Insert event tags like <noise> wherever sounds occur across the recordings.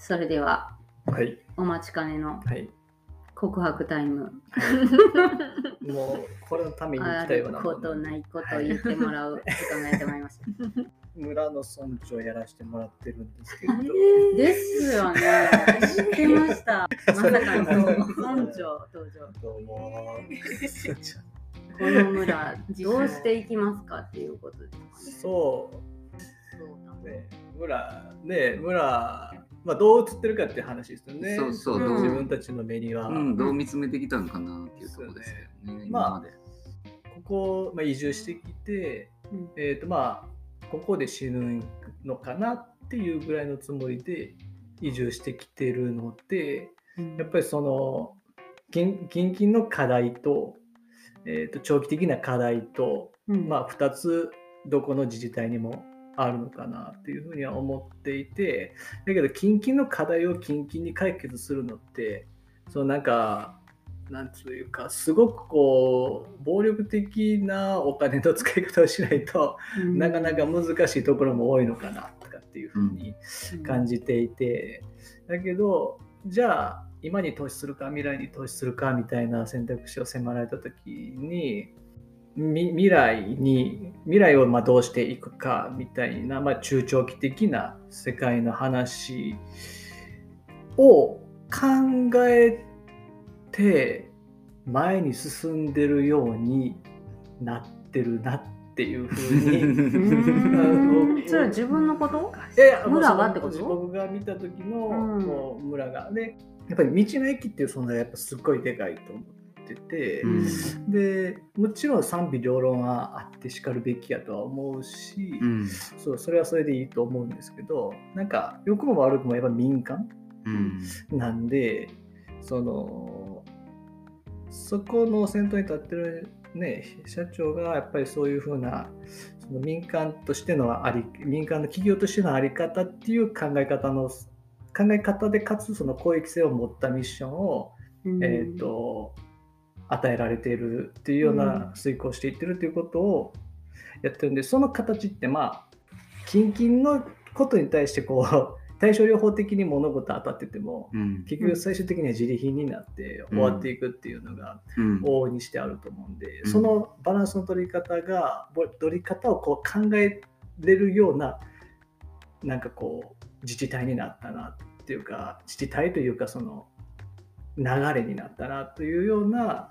それでははい。お待ちかねのはい。告白タイム。もう、これのために来あるたようなことないこと言ってもらう時間がやってまいりました。村の村長やらせてもらってるんですけど、ですよね。知ってました。まさかの村長登場。どうも。この村どうしていきますかっていうことですそそうだう、ね、村、ね、村、まあ、どう映ってるかっていう話ですよね。そうそう自分たちの目には。うん、どう見つめてきたのかなっていうところですよね。まあ今まで。ここ、まあ、移住してきて、うんえっ、とまあ、ここで死ぬのかなっていうぐらいのつもりで移住してきてるので、やっぱりその近近々の課題と,、えー、と長期的な課題と、うんまあ、2つどこの自治体にもあるのかなっていうふうには思っていてだけど近々の課題を近々に解決するのってそのなんかなんつういうかすごくこう暴力的なお金の使い方をしないと、うん。なかなか難しいところも多いのかなとかっていうふうに感じていて、だけどじゃあ今に投資するか未来に投資するかみたいな選択肢を迫られた時にみ未来に未来をまあどうしていくかみたいな、まあ、中長期的な世界の話を考えて前に進んでるようになってるなっていうふうに <laughs> うんそれは自分のこと？いやいや村がってこと？僕が見た時の、うん。こう村が。でやっぱり道の駅っていう存在がやっぱすっごいでかいと思ってて、うんでもちろん賛否両論はあってしかるべきやとは思うし、うん。そうそれはそれでいいと思うんですけどなんか良くも悪くもやっぱ民間うん。なんでそのそこの先頭に立ってる、ね、社長がやっぱりそういうふうなその民間としてのあり民間の企業としてのあり方っていう考え方の考え方でかつその公益性を持ったミッションを、うんえー、と与えられているっていうような遂行していってるっていうことをやってるんでその形ってまあ近々のことに対してこう <laughs> 対症療法的に物事当たっててもうん。結局最終的には自利品になって終わっていくっていうのがうん。往々にしてあると思うんで、うんそのバランスの取り方がぼ取り方をこう考えれるようななんかこう自治体になったなっていうか自治体というかその流れになったなというような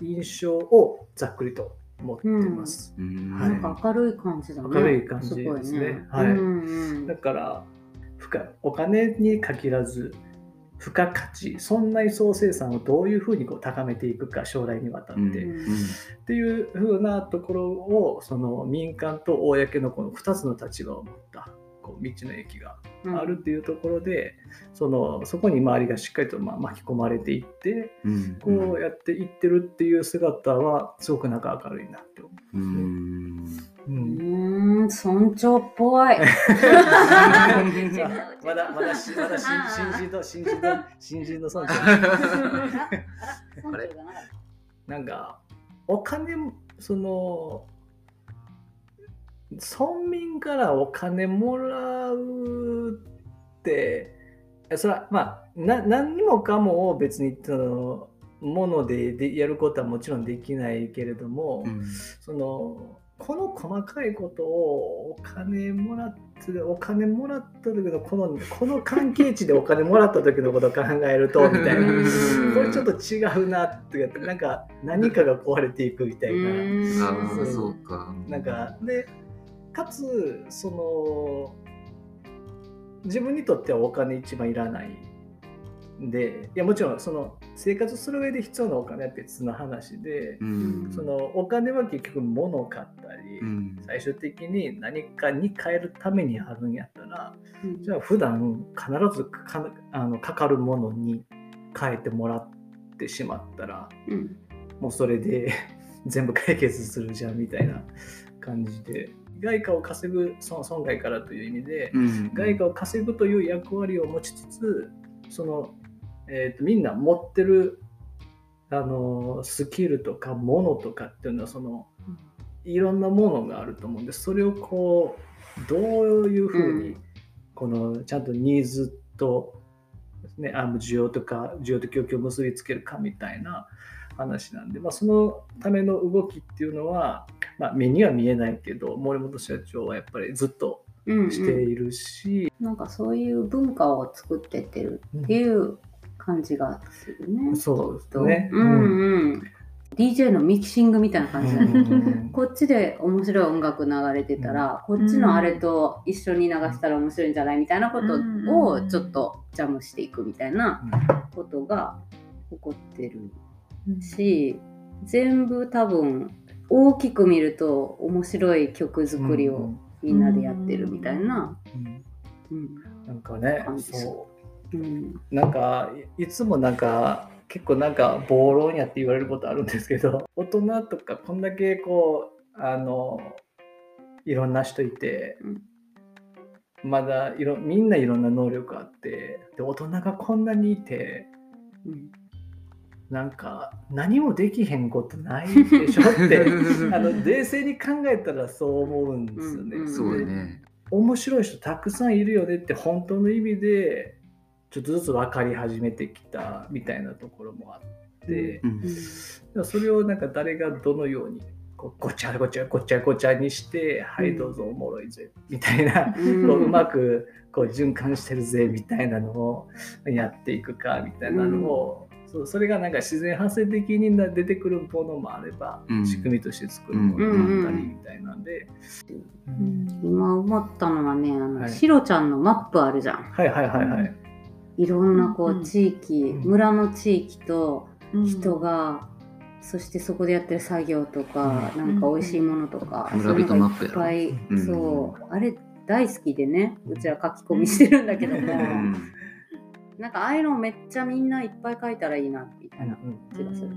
印象をざっくりと持ってます。うん。はい。なんか明るい感じだね。明るい感じすごいですね。はい。うんうん。だからお金に限らず付加価値村内総生産をどういうふうにこう高めていくか将来にわたって、うんっていうふうなところをその民間と公のこの2つの立場を持ったこう道の駅がうんあるっていうところで、そのそこに周りがしっかりとまあ巻き込まれていってうん。こうやっていってるっていう姿はすごくなんか明るいなって思うん。う。ううんん、村長っぽい。<laughs> まだまだしまだ新あー新人の新人の新人の村長村長がなんかお金もその村民からお金もらうってえそれはまあな何にもかもを別にそのものででやることはもちろんできないけれども、うん。そのこの細かいことをお金もらってお金もらった時のこのこの関係値でお金もらった時のことを考えると <laughs> みたいなこれちょっと違うなってなんか何かが壊れていくみたいな。ああ、そうそうか。なんかでかつその自分にとってはお金一番いらないんでいやもちろんその生活する上で必要なお金は別の話で、うん。そのお金は結局物を買ったり、うん。最終的に何かに変えるためにあるんやったらうんじゃあ普段必ずかあのかかるものに変えてもらってしまったらうんもうそれで <laughs> 全部解決するじゃんみたいな感じで外貨を稼ぐ損損害からという意味でうん。外貨を稼ぐという役割を持ちつつその、えーとみんな持ってるあのスキルとかものとかっていうのはそのいろんなものがあると思うんでそれをこうどういうふうに、うんこのちゃんとニーズと、ね、あの需要とか需要と供給を結びつけるかみたいな話なんで、まあ、そのための動きっていうのは、まあ、目には見えないけど森本社長はやっぱりずっとうんしているし、なんかそういう文化を作ってってるっていう感じがするね。そうですね。うんうん。DJ のミキシングみたいな感じだね。うんこっちで面白い音楽流れてたら、こっちのあれと一緒に流したら面白いんじゃないみたいなことをちょっとジャムしていくみたいなことが起こってるし、全部多分大きく見ると面白い曲作りをみんなでやってるみたいな。うん。うん。なんかねそう。うん。なんかいいつもなんか結構なんか暴論やって言われることあるんですけど <laughs> 大人とかこんだけこうあのいろんな人いて、うん。まだいろみんないろんな能力あってで大人がこんなにいてうんなんか何もできへんことないでしょって <laughs> あの冷静に考えたらそう思うんですよね。うんうんそうだね。面白い人たくさんいるよねって本当の意味でちょっとずつ分かり始めてきたみたいなところもあって、うんそれをなんか誰がどのようにこうごちゃごちゃごちゃごちゃにして「はいどうぞおもろいぜ」みたいな、うんこううまくこう循環してるぜみたいなのをやっていくかみたいなのを、そうそれがなんか自然発生的にな出てくるものもあれば、うん。仕組みとして作るものもあったりみたいなんで。今思ったのはねあの、はい。シロちゃんのマップあるじゃん。はいはいはいはい。いろんなこうんううん地域、うん。村の地域とうん。人が、そしてそこでやってる作業とか、うなんか美味しいものとか、うん。そういうのがいっぱい、う。ん。そうあれ大好きでねうちは書き込みしてるんだけども、うんなんかああいうのめっちゃみんないっぱい書いたらいいなみたいな。うん。気がする、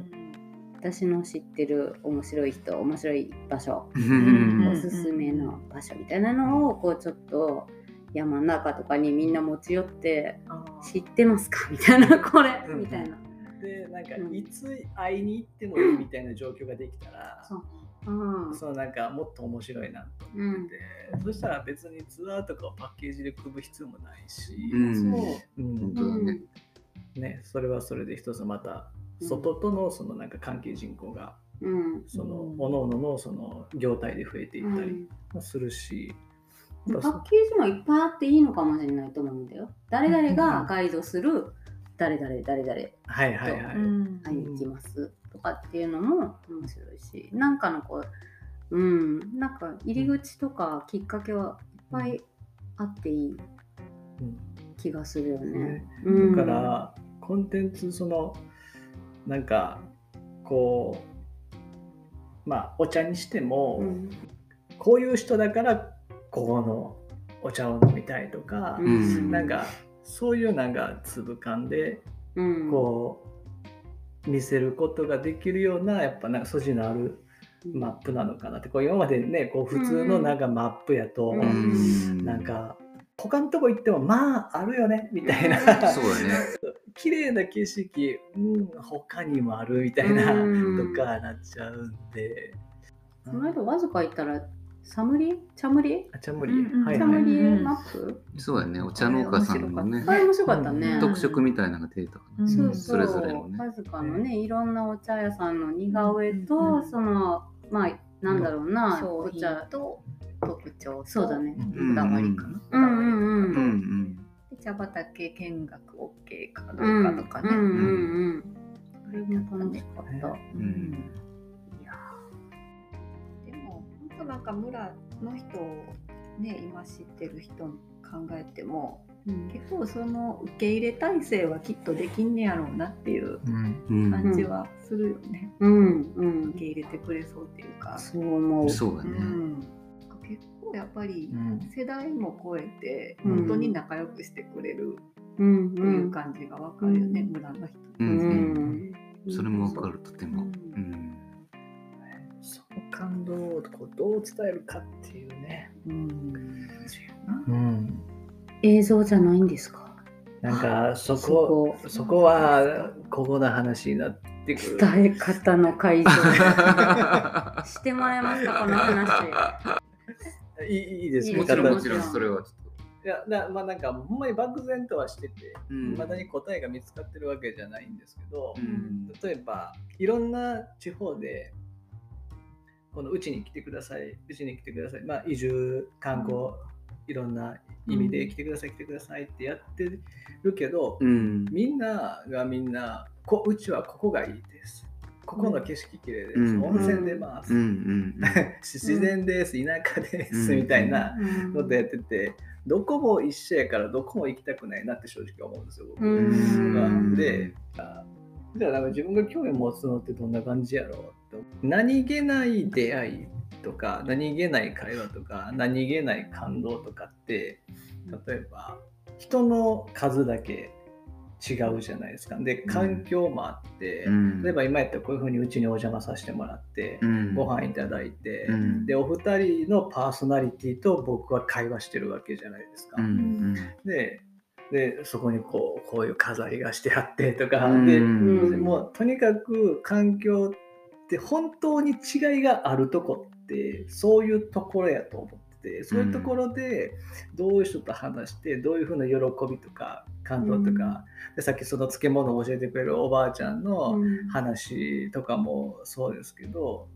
私の知ってる面白い人面白い場所、うん。おすすめの場所みたいなのをこうちょっと山の中とかにみんな持ち寄って知ってますか？みたいな。<laughs> これ。うん。みたいな。でなんかうん。いつ会いに行ってもいいみたいな状況ができたら、そううん。そのなんかもっと面白いなとうん思ってて、そしたら別にツアーとかをパッケージで組む必要もないし、うん。そう。うん。ね。ね、それはそれで一つまた外とのそのなんか関係人口がうん。そのうん各々のその業態で増えていったりうん。もするし、パッケージもいっぱいあっていいのかもしれないと思うんだよ。誰々がガイドする誰々誰々はいはいはい。うん会いに行きますとかっていうのも面白いし、なんかのこう、うん、なんか入り口とかきっかけはいっぱいあっていいうん気がするよね。ね。うん。だからコンテンツそのなんかこうまあお茶にしても、うん。こういう人だからここのお茶を飲みたいとか、うん。なんかそういうなんか粒感でうん、こう見せることができるようなやっぱなんか素地のあるマップなのかなってこう今までねこう普通のなんかマップやと、なんか他のとこ行ってもまああるよねみたいな、うんそうだね。<laughs> 綺麗な景色うん他にもあるみたいな、うんとかなっちゃうんで。この間わずか行ったらサムリチャムリあちゃんむり、うんうん。はいはい。チャムリマップ？そうだね。お茶農家さんのね。あ、れ面白かったね。うん。特色みたいなのが出てたかうん。そうそうそれぞれのね。わずかのねいろんなお茶屋さんの似顔絵と、うん。そのまあなんだろうな、商品お茶。と特徴と。そうだね。うんこだわりかな。こだわりうんうん。うんな。うん。で茶畑見学 OK かどうかとかね。うん。うんうんあれも楽しかった、ね。うん。も本当なんか村の人をね今知ってる人に考えてもうん。結構その受け入れ体制はきっとできんねやろうなっていう感じはするよね。うん。うん。受け入れてくれそうっていうか。そう思う。そうだね。うん、結構やっぱりうん。世代も超えてうん。本当に仲良くしてくれるうん。っていう感じがわかるよね、うん。村の人。ううん。うん。んそれもわかるとても。ううん感動をこうどう伝えるかっていうね。うん。うん。映像じゃないんですか？なんかそそこ。こそこはここな話になってくる。伝え方の改造。<laughs> してもらえますかこの話。いいいいですもですちろんもちろんそれはちょっいやなまあなんかほんまに漠然とはしててうん。未だに答えが見つかってるわけじゃないんですけど、うん。例えばいろんな地方でこのうちに来てください。うちに来てください、まあ、移住観光、いろんな意味で来てください、来てくださいってやってるけど、うん。みんながみんなこうちはここがいいです。ここの景色綺麗です、うん。温泉出ます、うん。うん。<laughs> 自然です。田舎です、うん。みたいなうん。ことやっててどこも一緒やからどこも行きたくないなって正直思うんですよ僕。うはんであじゃあなんか自分が興味持つのってどんな感じやろう何気ない出会いとか何気ない会話とか何気ない感動とかって例えば人の数だけ違うじゃないですか。で環境もあって、うん。例えば今やったらこういうふうにうちにお邪魔させてもらって、うん。ご飯いただいて、うん。でお二人のパーソナリティと僕は会話してるわけじゃないですか。うんででそこにこうこういう飾りがしてあってとか、うん。でうんもうとにかく環境って本当に違いがあるとこってそういうところやと思っててそういうところでどういう人と話してどういうふうな喜びとか感動とか、でさっきその漬物を教えてくれるおばあちゃんの話とかもそうですけど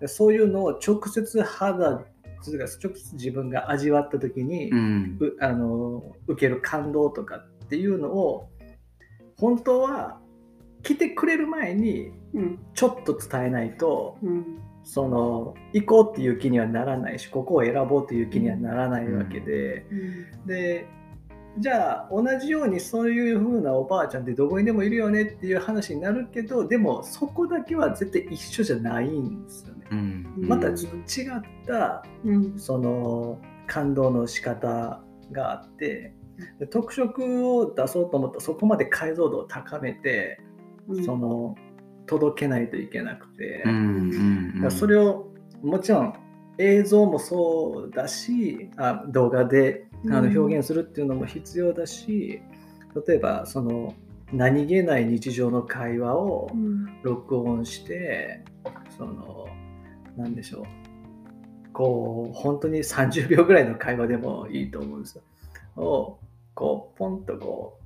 でそういうのを直接肌直接自分が味わった時に、うん。うあの受ける感動とかっていうのを本当は来てくれる前にうん。ちょっと伝えないとうん。その行こうっていう気にはならないしここを選ぼうという気にはならないわけで、でじゃあ同じようにそういう風なおばあちゃんってどこにでもいるよねっていう話になるけどでもそこだけは絶対一緒じゃないんですよね。うん。またちょっと違ったうん。その感動の仕方があってで特色を出そうと思ったらそこまで解像度を高めて、うんその届けないといけなくて、うんうんだからそれをもちろん映像もそうだしあ動画であのうん。表現するっていうのも必要だし、例えばその何気ない日常の会話をうん。録音してそのなんでしょう。こう本当に30秒ぐらいの会話でもいいと思うんですよ。をこうポンとこ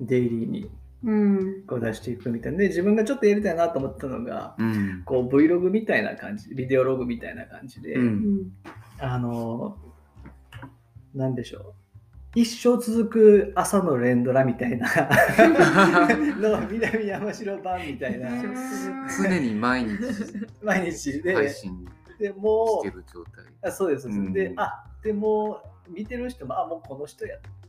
うデイリーにうん。こう出していくみたいな。で自分がちょっとやりたいなと思ったのがうん。こう Vlog みたいな感じビデオログみたいな感じで、うん。うんあのなんでしょう。一生続く朝の連ドラみたいな <laughs> の南山城版みたいな。常に毎日。毎日で、配信でもしてる状態。うあそうです、そうです。うん。であでも見てる人もあもうこの人や。あうん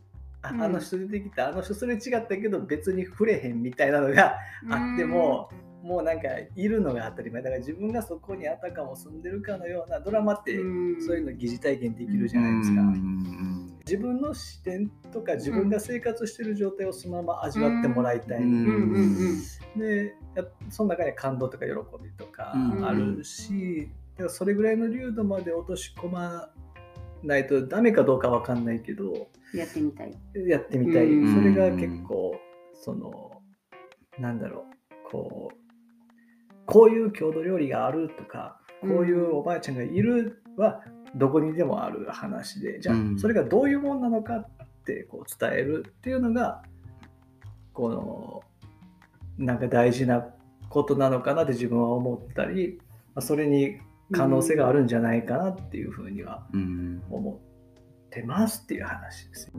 あの人出てきた、あの人それ違ったけど別に触れへんみたいなのがあっても、もうなんかいるのが当たり前。だから自分がそこにあたかも住んでるかのようなドラマってうん。そういうの疑似体験できるじゃないですか、うん。自分の視点とか自分が生活してる状態をそのまま味わってもらいたい、うん。うん。うん。うん。でやその中に感動とか喜びとかうん。あるし、だからそれぐらいの流度まで落とし込まないとダメかどうかわかんないけどやってみたい。やってみたい、うん。それが結構そのなんだろう。こうこういう郷土料理があるとかこういうおばあちゃんがいるはどこにでもある話でじゃあうん。それがどういうもんなのかってこう伝えるっていうのがこのなんか大事なことなのかなって自分は思ったり、まあ、それに可能性があるんじゃないかなっていうふうにはうん。思ってますっていう話ですよ。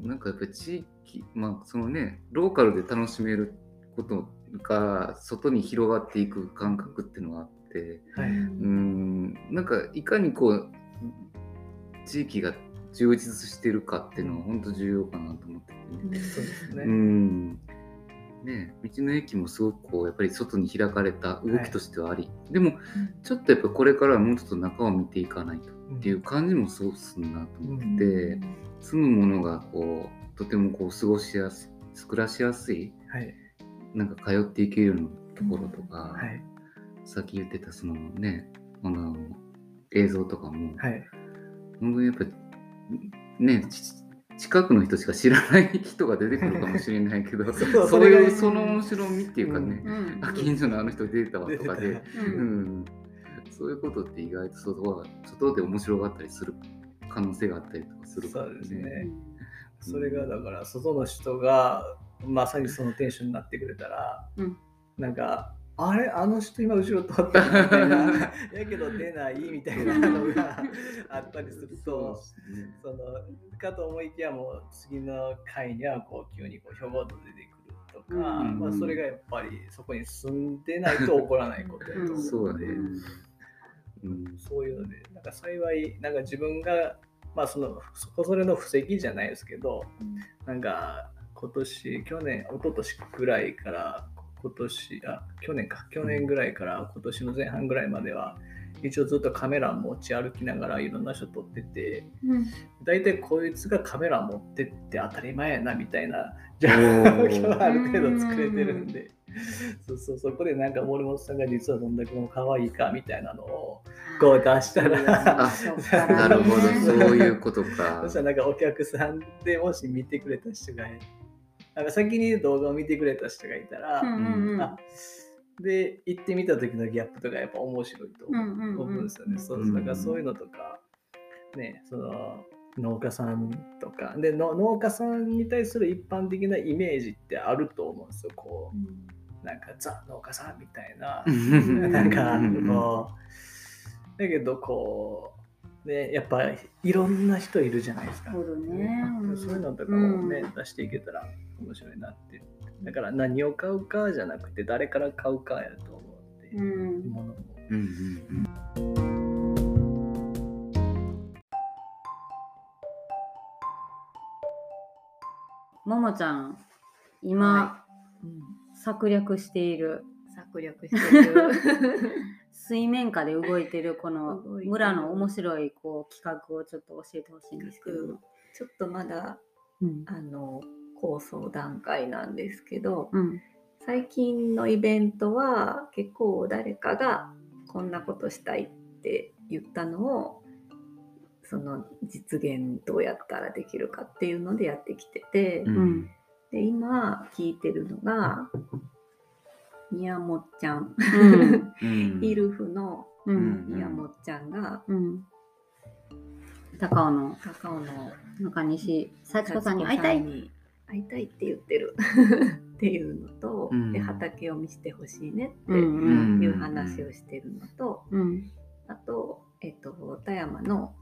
なんかやっぱり地域まあそのねローカルで楽しめることが外に広がっていく感覚っていうのがあってはい。うん。なんかいかにこう地域が充実してるかっていうのは本当重要かなと思ってて、そうですね。うんね、道の駅もすごくこうやっぱり外に開かれた動きとしてはあり、でもちょっとやっぱこれからはもうちょっと中を見ていかないとっていう感じもすごくするなと思ってて、住むものがこうとてもこう過ごしやすい暮らしやすいはい。なんか通っていけるようなところとか、はい。さっき言ってたそのねあの映像とかも、はい。本当にやっぱねち近くの人しか知らない人が出てくるかもしれないけど <laughs> そういうその面白みっていうかね、うん。あ近所のあの人出てたわとかで、ううん。ん、そういうことって意外と外は外で面白がったりする可能性があったりとかするからそうですね。それがだから外の人がまさにそのテンションになってくれたら、うん。なんかあれ？あの人今後ろ通ったみたいな。<laughs> やけど出ないみたいなのが <laughs> あったりするとそのかと思いきやもう次の回にはこう急にこうひょごっと出てくるとか、うん。まあ、それがやっぱりそこに住んでないと起こらないこと。やと思うので。そうだね。うん。そういうので、なんか幸い、なんか自分が、まあその、そこそれの布石じゃないですけど、なんか今年、去年、一昨年ぐらいから、今年、あ、去年か、去年ぐらいから今年の前半ぐらいまでは、一応ずっとカメラ持ち歩きながらいろんな人撮ってて、うん。大体こいつがカメラ持ってって当たり前やなみたいな状ー。況はある程度作れてるんで、そうそう、そこでなんか森本さんが実はどんだけも可愛いかみたいなのをこう出したら、なるほど、そういうことか。<laughs> そし。たらなんかお客さんでもし見てくれた人が、なんか先に動画を見てくれた人がいたら、うんうんうんあで、行ってみた時のギャップとかやっぱ面白いとうんうんうん思うんですよね。そううんだからそういうのとか、ね、その農家さんとかでの農家さんに対する一般的なイメージってあると思うんですよ。こうなんかザ農家さんみたいな。ん <laughs> なんかうんこうだけどこうねやっぱいろんな人いるじゃないですか。そうだねうんそういうのとかもね、うん出していけたら面白いなって。だから何を買うかじゃなくて誰から買うかやと思って、うん。ものも。うんうんももちゃん今、うん策略している。策略してる。<laughs> <laughs> 水面下で動いてるこの村の面白いこう企画をちょっと教えてほしいんですけど。ちょっとまだうん。あの構想段階なんですけどうん。最近のイベントは結構誰かがこんなことしたいって言ったのをその実現どうやったらできるかっていうのでやってきてて、うん。うん。で今聞いてるのが宮本ちゃん、うん。うんイルフの宮本ちゃんがうん。高尾の高尾の中西幸子さんに会いたい。に会いたいって言ってる。<laughs> っていうのと、うん。で畑を見せてほしいねっていう話をしてるのと、うん。あと、えっと、田山の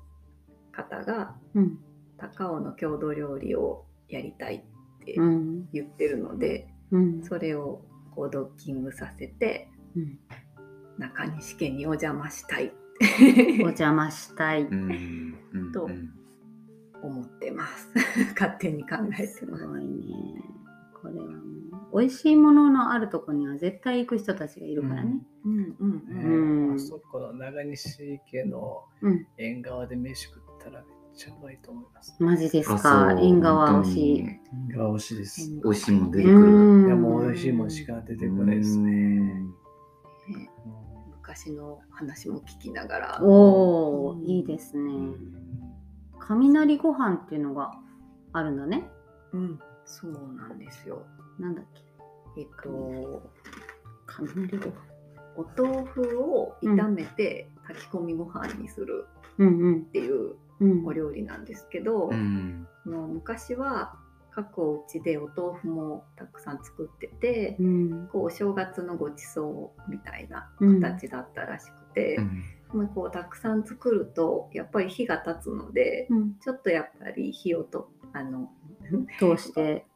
方がうん。高尾の郷土料理をやりたいってうん。言ってるので、うん。それをこうドッキングさせてうん。中西家にお邪魔したいお邪魔したい。うん。うん。とうん思ってます <laughs> 勝手に考えすてます。ごいね。これはもう美味しいもののあるとこには絶対行く人たちがいるからね。うんうんねうんあそこの長西家のうん縁側で飯食ったらめっちゃうまいと思います。マジですあか。縁側本当推しに。縁側推しです。美味しいもん出てくうる。んいやもう美味しいもんしか出てこないですね。ね昔の話も聞きながら。おお、うんいいですね。うん雷ご飯っていうのがあるんだね。うん、そうなんですよ。なんだっけ？えっと、雷ご飯。お豆腐を炒めて炊き込みご飯にするうんうんっていううん。お料理なんですけど、うんあの昔は各お家でお豆腐もたくさん作ってて、うんこうお正月のごちそうみたいなうん形だったらしくて、うんまあこうたくさん作るとやっぱり火が立つので、うん。ちょっとやっぱり火をとあの <laughs> 通して。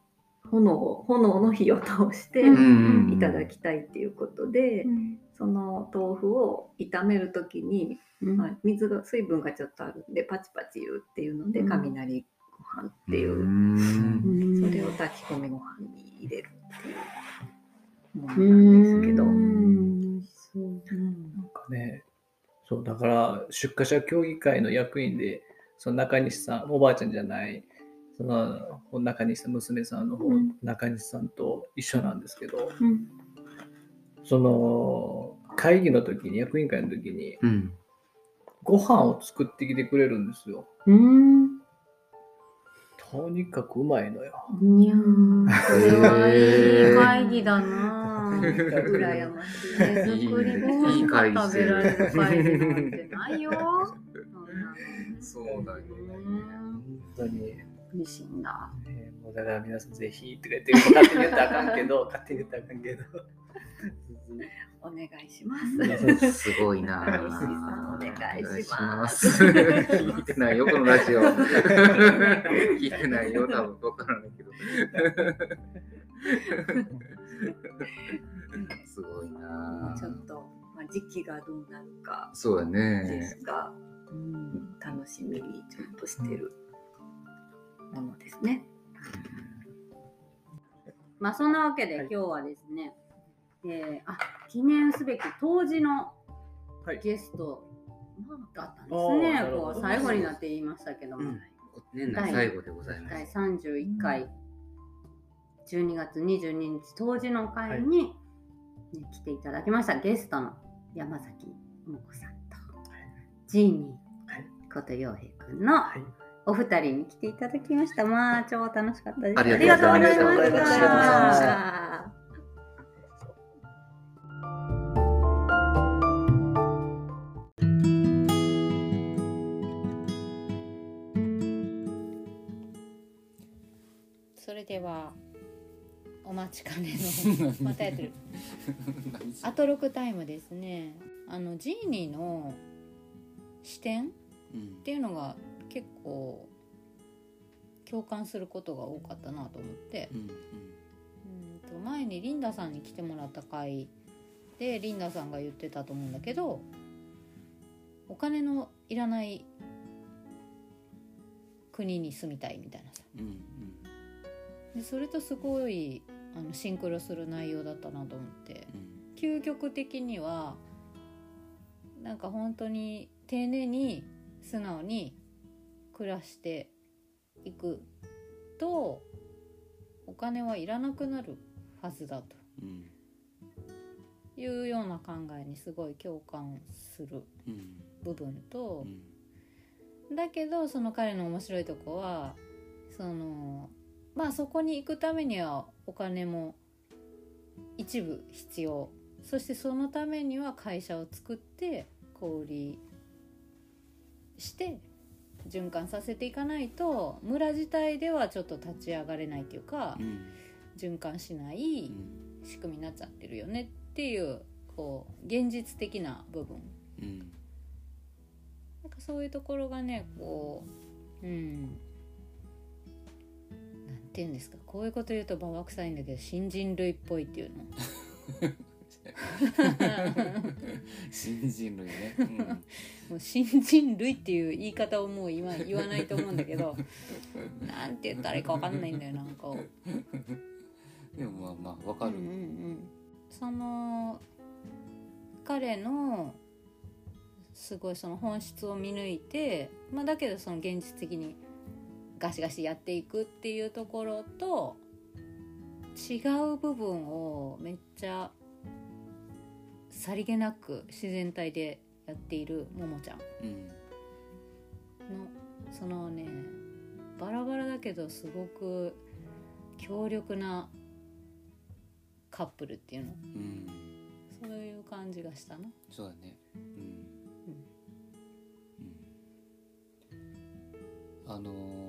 炎を炎の火を通してうんいただきたいっていうことで、うんその豆腐を炒める時に、うんまあ、水が水分がちょっとあるんでパチパチ言うっていうのでうん雷ご飯っていう、うんそれを炊き込みご飯に入れるっていうものうなんですけど。そう、だから出荷者協議会の役員で、その中西さん、おばあちゃんじゃない、その中西さん、娘さんの方、うん中西さんと一緒なんですけど、うんその会議の時に、役員会の時に、うんご飯を作ってきてくれるんですよ。うん。とにかくうまいのよ。いやー、それはいい会議だなぁ。羨ましい。手作りご飯が食べられる会議なんてないよ。そうだよね本当に嬉しいんだ。ねもうだから皆さんぜひとか言って <laughs> 勝手に言ったらあかんけど勝手に言ったらあかんけどお願いします。すごいな石井さんお願いしますお願いします聞いてないよ、このラジオ。聞いてないよ、多分分からないけど。<laughs> 時期がどうなるかそうだでね。すが、うん、楽しみにちょっとしてるものですね。まあそんなわけではい。今日はですね、えーあ記念すべき当時のはい。ゲストだったんですね。こう最後になって言いましたけども、うん。年内最後でございま第す。31回12月22日当時の会に、ね来ていただきました。ゲストの山崎桃子さんと、ジーニはいーこと陽平くんのはいお二人に来ていただきました。まあ超楽しかったです。ありがとうございました。それではお待ちかねの <laughs> またやってる。アトロクタイムですね。あのジーニーの視点っていうのが結構共感することが多かったなと思って。うんうん。うんと前にリンダさんに来てもらった回でリンダさんが言ってたと思うんだけどお金のいらない国に住みたいみたいなさ。うん。でそれとすごいあのシンクロする内容だったなと思って。うん。究極的にはなんか本当に丁寧に素直に暮らしていくとお金はいらなくなるはずだと。うん。いうような考えにすごい共感するうん。部分とう、ん。だけどその彼の面白いとこはそのまあそこに行くためにはお金も一部必要。そしてそのためには会社を作って小売りして循環させていかないと村自体ではちょっと立ち上がれないというかうん。循環しないうん。仕組みになっちゃってるよねっていうこう現実的な部分。うん。なんかそういうところがねこううんて言うんですか？こういうこと言うとババ臭いんだけど新人類っぽいっていうの新人類ね。うんもう新人類っていう言い方をもう今言わないと思うんだけどなんて言ったらいいか分かんないんだよなんか。でもまあまあわかる。うんうんうん、その彼のすごいその本質を見抜いて、まあ、だけどその現実的にガシガシやっていくっていうところと違う部分をめっちゃさりげなく自然体でやっているももちゃん。うんのそのねバラバラだけどすごく強力なカップルっていうの。うん。そういう感じがしたの。そうだね。うん。うん。あのー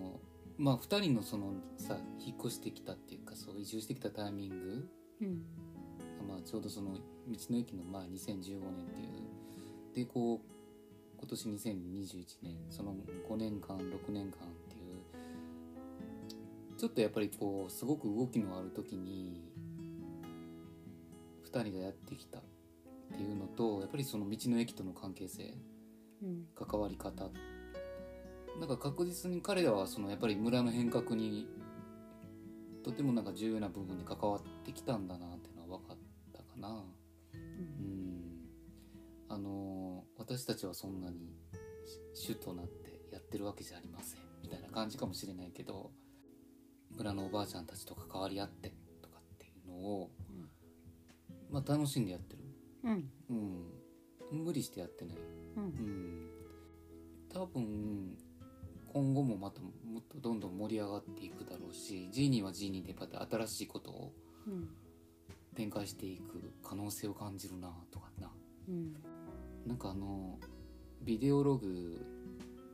まあ2人のそのさ引っ越してきたっていうかそう移住してきたタイミング。うん。まあ、ちょうどその道の駅のまあ2015年っていう。でこう今年2021年その5年間6年間っていう。ちょっとやっぱりこうすごく動きのある時に2人がやってきたっていうのとやっぱりその道の駅との関係性うん。関わり方なんか確実に彼らはそのやっぱり村の変革にとてもなんか重要な部分に関わってきたんだなっていうのは分かったかな。うん。あの私たちはそんなにし主となってやってるわけじゃありませんみたいな感じかもしれないけど村のおばあちゃんたちと関わり合ってとかっていうのを、まあ楽しんでやってる、うん。うん、無理してやってない、うん。うん、多分今後もまたもっとどんどん盛り上がっていくだろうしジーニーはジーニーでまた新しいことをうん展開していく可能性を感じるなとかな。うんなんかあのビデオログ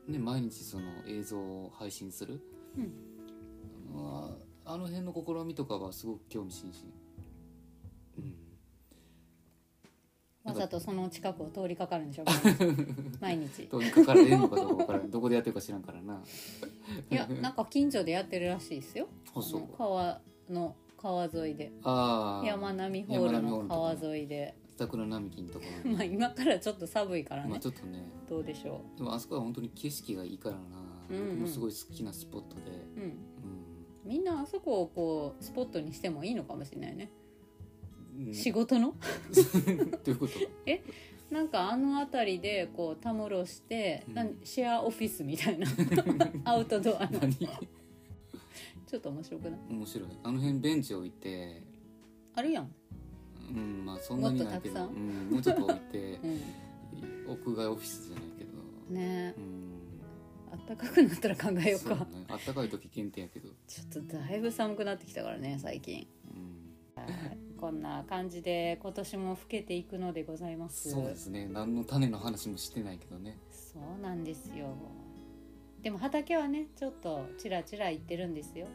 ね毎日その映像を配信する。うん。まあ、あの辺の試みとかはすごく興味津々わざとその近くを通りかかるんでしょ？<laughs> 毎日。通りかかられんのかどうか分からん。<laughs> どこでやってるか知らんからな。いやなんか近所でやってるらしいですよ。あその川の川沿いで。山並ホールの川沿いで。桜並木のところ。に <laughs> まあ今からちょっと寒いからまあねちょっとね。どうでしょでもあそこは本当に景色がいいからな、うん。うん僕もすごい好きなスポットで、ううん。うん。みんなあそこをこうスポットにしてもいいのかもしれないねうん、仕事の？<laughs> どういうこと？なんかあの辺りでこうたむろして、うん。なんシェアオフィスみたいな。<laughs> アウトドアの。何？ちょっと面白くない？面白い。あの辺ベンチ置いて。あるやん、うんまあそんなにないけど。もっとたくさん？うん、もうちょっと置いて。<laughs> う屋外オフィスじゃないけど。ん、ね。うん。あったかくなったら考えようそうかね。あったかい時限定やけど、ちょっとだいぶ寒くなってきたからね最近。うん、こんな感じで今年も更けていくのでございます。そうですね。何の種の話もしてないけどね。そうなんですよ。でも畑はねちょっとチラチラ行ってるんですよ。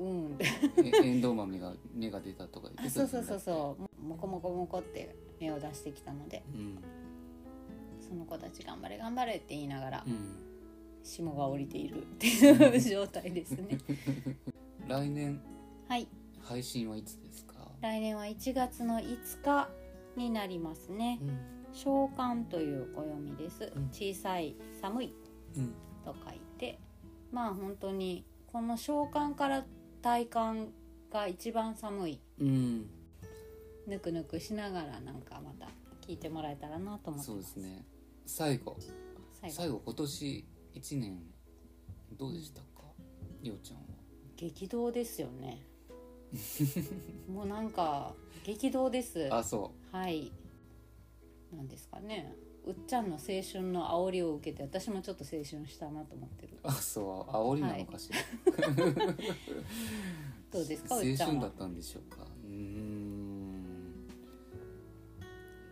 うん。うん。え <laughs> エンドウ豆が芽が出たとか言ってあそうそうそうそう。もこもこもこって芽を出してきたので。ううん。その子たち頑張れ頑張れって言いながらうん。霜が降りているっていう <laughs> 状態ですね。<laughs> 来年はい配信はいつですか？来年は1月の5日になりますね。うん。召喚という暦です。うん。小さい寒い。うん。と書いて。まあ本当にこの召喚から体感が一番寒い。うん。ぬくぬくしながらなんかまた聞いてもらえたらなと思ってそうまですすね。最後。最後。最後今年1年どうでしたか？りょうちゃんは。激動ですよね <laughs> もうなんか激動です。あそはい。なんですかね。うっちゃんの青春の煽りを受けて私もちょっと青春したなと思ってる。うあそう。煽りなのかしら、<laughs> どうですか青うっちゃんは春だったんでしょうか。うーん。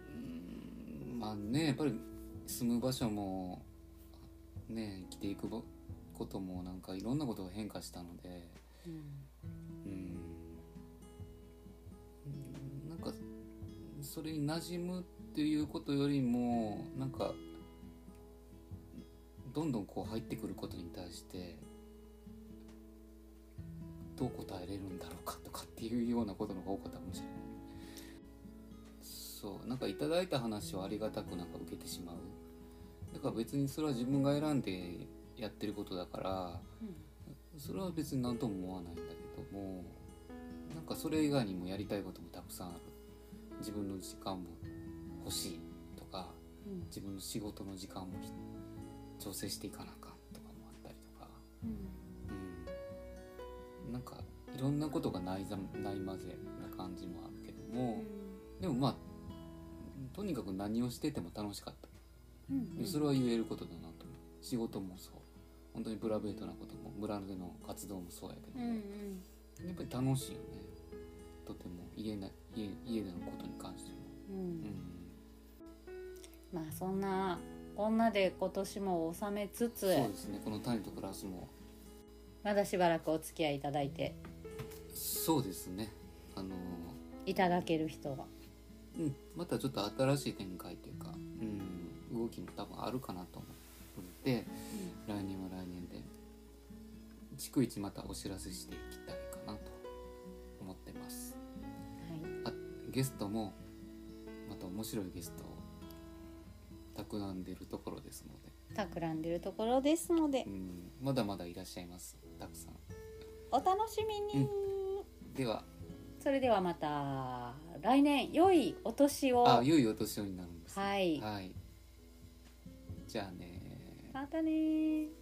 うーんまあねやっぱり住む場所もね生きていくぼこともなんかいろんなことが変化したのでうんうんそれに馴染むっていうことよりもなんかどんどんこう入ってくることに対してどう答えれるんだろうかとかっていうようなことの方が多かったかもしれない。そうなんかいただいた話をありがたくなんか受けてしまう。だから別にそれは自分が選んでやってることだからそれは別に何とも思わないんだけどもなんかそれ以外にもやりたいこともたくさんある。自分の時間も欲しいとかうん。自分の仕事の時間もひ調整していかなあかんとかもあったりとか、うん。うん、なんかいろんなことがないざないまぜな感じもあるけどもでもまあとにかく何をしてても楽しかった。うんでそれは言えることだなと思う。仕事もそう。本当にプライベートなことも村での活動もそうやけどうんうも、ん。やっぱり楽しいよね。とても家な家家でのことに関しても、ううん。ん、まあそんなこんなで今年も収めつつそうですね。この種と暮らすも。まだしばらくお付き合いいただいて。そうですね。あのいただける人がうん。またちょっと新しい展開というか、うん、動きも多分あるかなと思って来年は来年で逐一またお知らせしていきたいゲストもまた面白いゲストを企んでるところですので、企んでるところですので。うん、まだまだいらっしゃいます。たくさん。お楽しみに、では。それではまた来年良いお年を。あ良いお年をになるんですね。はい。はい、じゃあねまたねー